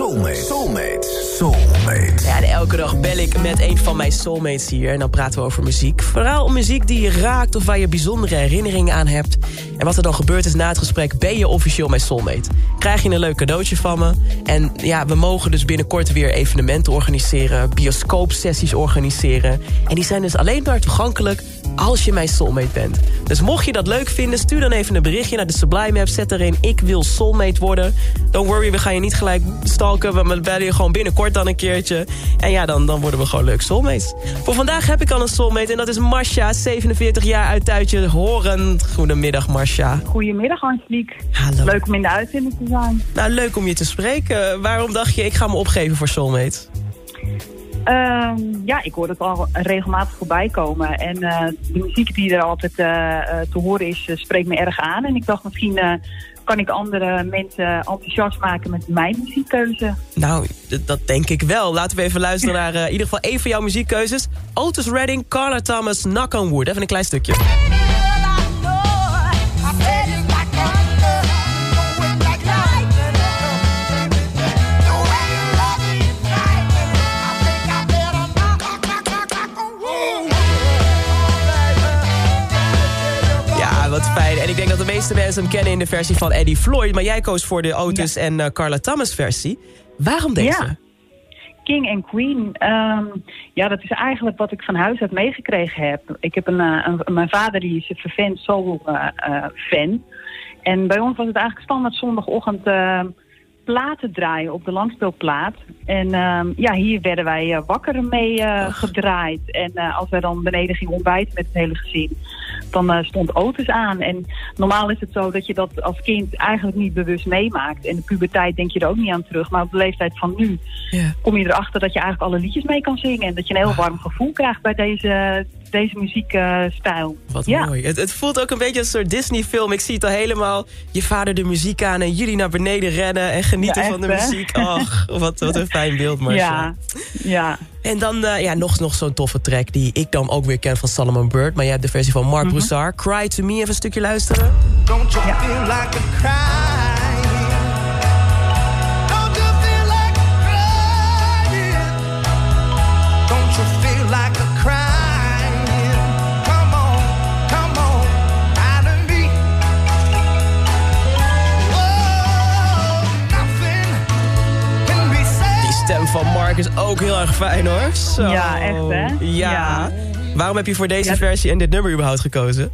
Soulmate. Soulmate. Soulmate. Ja, en elke dag bel ik met een van mijn soulmates hier. En dan praten we over muziek. Vooral om muziek die je raakt of waar je bijzondere herinneringen aan hebt. En wat er dan gebeurt is na het gesprek ben je officieel mijn soulmate. Krijg je een leuk cadeautje van me. En ja, we mogen dus binnenkort weer evenementen organiseren. Bioscoopsessies organiseren. En die zijn dus alleen maar toegankelijk als je mijn soulmate bent. Dus mocht je dat leuk vinden, stuur dan even een berichtje naar de Sublime app. Zet erin, ik wil soulmate worden. Don't worry, we gaan je niet gelijk stalken. We bellen je gewoon binnenkort dan een keertje. En ja, dan, dan worden we gewoon leuk soulmates. Voor vandaag heb ik al een soulmate en dat is Marcia, 47 jaar uit Tuitje Horen. Goedemiddag Marcia. Goedemiddag Angelique. Hallo. Leuk om in de uitzending te zijn. Nou, leuk om je te spreken. Waarom dacht je, ik ga me opgeven voor soulmate? Ehm, ja, ik hoor het al regelmatig voorbij komen. En eh, de muziek die er altijd eh, eh, te horen is, spreekt me erg aan. En ik dacht misschien kan ik andere mensen enthousiast maken met mijn muziekkeuze. Nou, dat denk ik wel. Laten we even luisteren naar in ieder geval één van jouw muziekkeuzes. Otis Redding, Carla Thomas, Knock on Wood. Even een klein stukje. Fijn. En ik denk dat de meeste mensen hem kennen in de versie van Eddie Floyd. Maar jij koos voor de Otis en eh, Carla Thomas versie. Waarom deze? Ja. King en Queen, ehm, ja, dat is eigenlijk wat ik van huis uit meegekregen heb. Ik heb een, eh, een mijn vader die is een vervent soul eh, fan. En bij ons was het eigenlijk standaard zondagochtend eh, platen draaien op de langspeelplaat. En ehm, ja, hier werden wij wakker mee gedraaid. En als wij dan beneden gingen ontbijten met het hele gezin, dan eh, stond Otis aan. En normaal is het zo dat je dat als kind eigenlijk niet bewust meemaakt. En de puberteit denk je er ook niet aan terug. Maar op de leeftijd van nu kom je erachter dat je eigenlijk alle liedjes mee kan zingen. En dat je een heel warm gevoel krijgt bij deze, deze muziekstijl. Wat ja. mooi. Het, het voelt ook een beetje als een soort Disney-film. Ik zie het al helemaal. Je vader de muziek aan en jullie naar beneden rennen en genieten Ja, van de hè? muziek. Ach, wat, wat een fijn beeld, Marcia. Ja, ja. En dan eh, ja, nog, nog zo'n toffe track die ik dan ook weer ken van Solomon Bird. Maar jij hebt de versie van Mhm. Mark Broussard. Cry to Me, even een stukje luisteren. Don't you feel like a crying? Van Mark is ook heel erg fijn hoor. Zo. Ja, echt, hè? Ja. Ja. Waarom heb je voor deze Ja. versie en dit nummer überhaupt gekozen?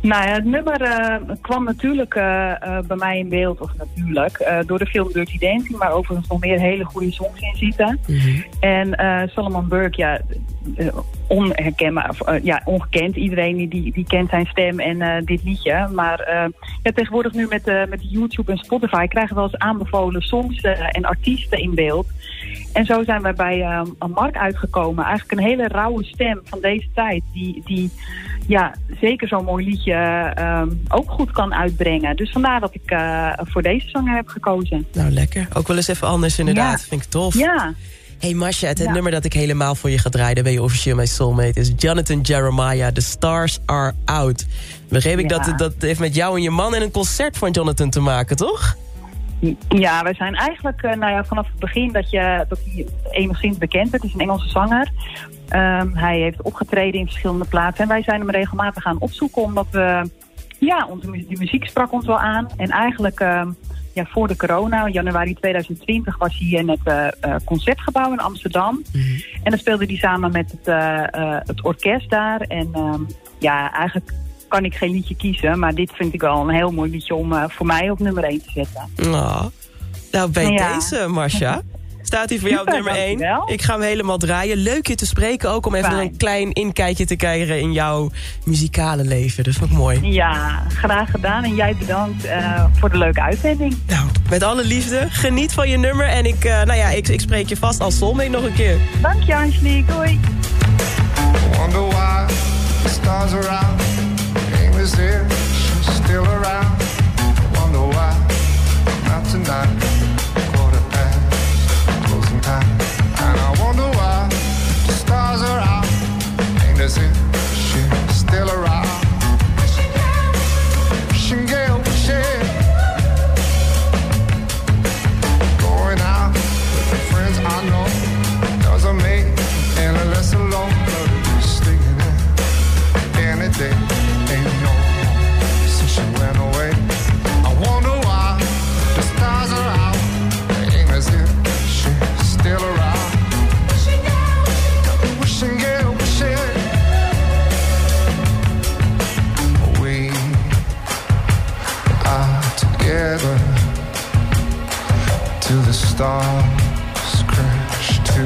Nou ja, het nummer eh, kwam natuurlijk eh, eh, bij mij in beeld, of natuurlijk, door de film Dirty Dancing, maar overigens nog meer hele goede songs in zitten. En eh, Solomon Burke, ja, onherkenbaar, of, ja, ongekend. Iedereen die, die, kent zijn stem en dit liedje. Maar ja, tegenwoordig nu met, met YouTube en Spotify krijgen we wel eens aanbevolen songs en artiesten in beeld. En zo zijn we bij eh, een Mark uitgekomen. Eigenlijk een hele rauwe stem van deze tijd. Die, die ja, zeker zo'n mooi liedje eh, ook goed kan uitbrengen. Dus vandaar dat ik eh, voor deze zanger heb gekozen. Nou, lekker. Ook wel eens even anders inderdaad. Ja. Vind ik tof. Ja, Hey Masha, het, het Ja. nummer dat ik helemaal voor je ga draaien... daar ben je officieel mijn soulmate, is Jonathan Jeremiah. The Stars Are Out. Begreep ik Ja. dat dat heeft met jou en je man... en een concert van Jonathan te maken, toch? Ja, wij zijn eigenlijk eh, nou ja, vanaf het begin dat, je, dat hij enigszins bekend werd. Het is een Engelse zanger. Ehm, hij heeft opgetreden in verschillende plaatsen. En wij zijn hem regelmatig gaan opzoeken omdat we... Ja, onze, die muziek sprak ons wel aan. En eigenlijk ehm, ja, voor de corona, in januari 2020, was hij in het eh, eh, Concertgebouw in Amsterdam. En dan speelde hij samen met het, het orkest daar. En ehm, ja, eigenlijk kan ik geen liedje kiezen. Maar dit vind ik wel een heel mooi liedje om eh, voor mij op nummer 1 te zetten. Oh. Nou, bij Ja. deze, Marcia. Staat hij voor jou op nummer 1. dankjewel. Ik ga hem helemaal draaien. Leuk je te spreken ook om even Fijn. een klein inkijkje te krijgen in jouw muzikale leven. Dat vond ik mooi. Ja, graag gedaan. En jij bedankt eh, voor de leuke uitzending. Nou, met alle liefde. Geniet van je nummer. En ik, eh, nou ja, ik, ik spreek je vast als soulmate nog een keer. Dank je, Angelique. Doei. Wonder why the stars are out. Is there, she's still around. Wonder why not tonight. Quarter past closing time. Till the stars crash to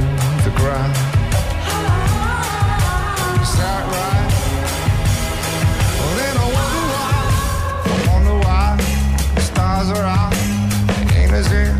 the ground. Is that right? Well, then I wonder why. I wonder why the stars are out. Ain't as if